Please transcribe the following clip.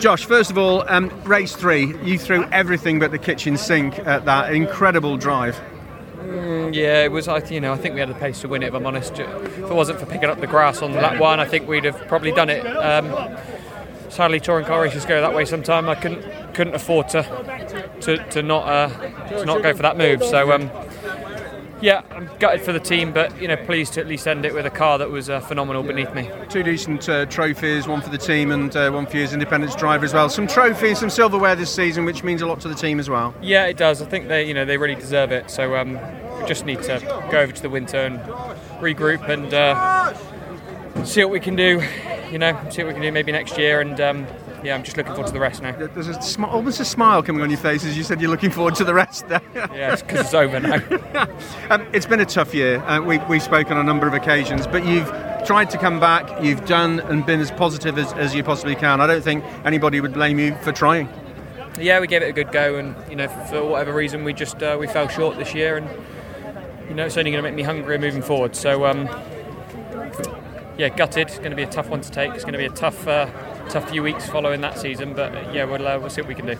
Josh, first of all, um, race three, you threw everything but the kitchen sink at that incredible drive. Mm, yeah, it was. I, you know, I think we had the pace to win it. If I'm honest, if it wasn't for picking up the grass on that one, I think we'd have probably done it. Um, sadly, touring car races go that way. Sometime I couldn't couldn't afford to to, to not uh, to not go for that move. So. Um, yeah, I'm gutted for the team, but you know, pleased to at least end it with a car that was uh, phenomenal beneath me. Two decent uh, trophies, one for the team and uh, one for you as independents driver as well. Some trophies, some silverware this season, which means a lot to the team as well. Yeah, it does. I think they, you know, they really deserve it. So um, we just need to go over to the winter and regroup and uh, see what we can do. You know, see what we can do maybe next year and. Um, yeah, I'm just looking forward to the rest now. There's a sm- almost a smile coming on your face as you said you're looking forward to the rest there. yeah, it's because it's over now. um, it's been a tough year. Uh, we, we've spoken on a number of occasions, but you've tried to come back, you've done and been as positive as, as you possibly can. I don't think anybody would blame you for trying. Yeah, we gave it a good go, and you know, for whatever reason, we just uh, we fell short this year, and you know, it's only going to make me hungrier moving forward. So, um, yeah, gutted. It's going to be a tough one to take. It's going to be a tough. Uh, tough few weeks following that season, but yeah, we'll, uh, we'll see what we can do.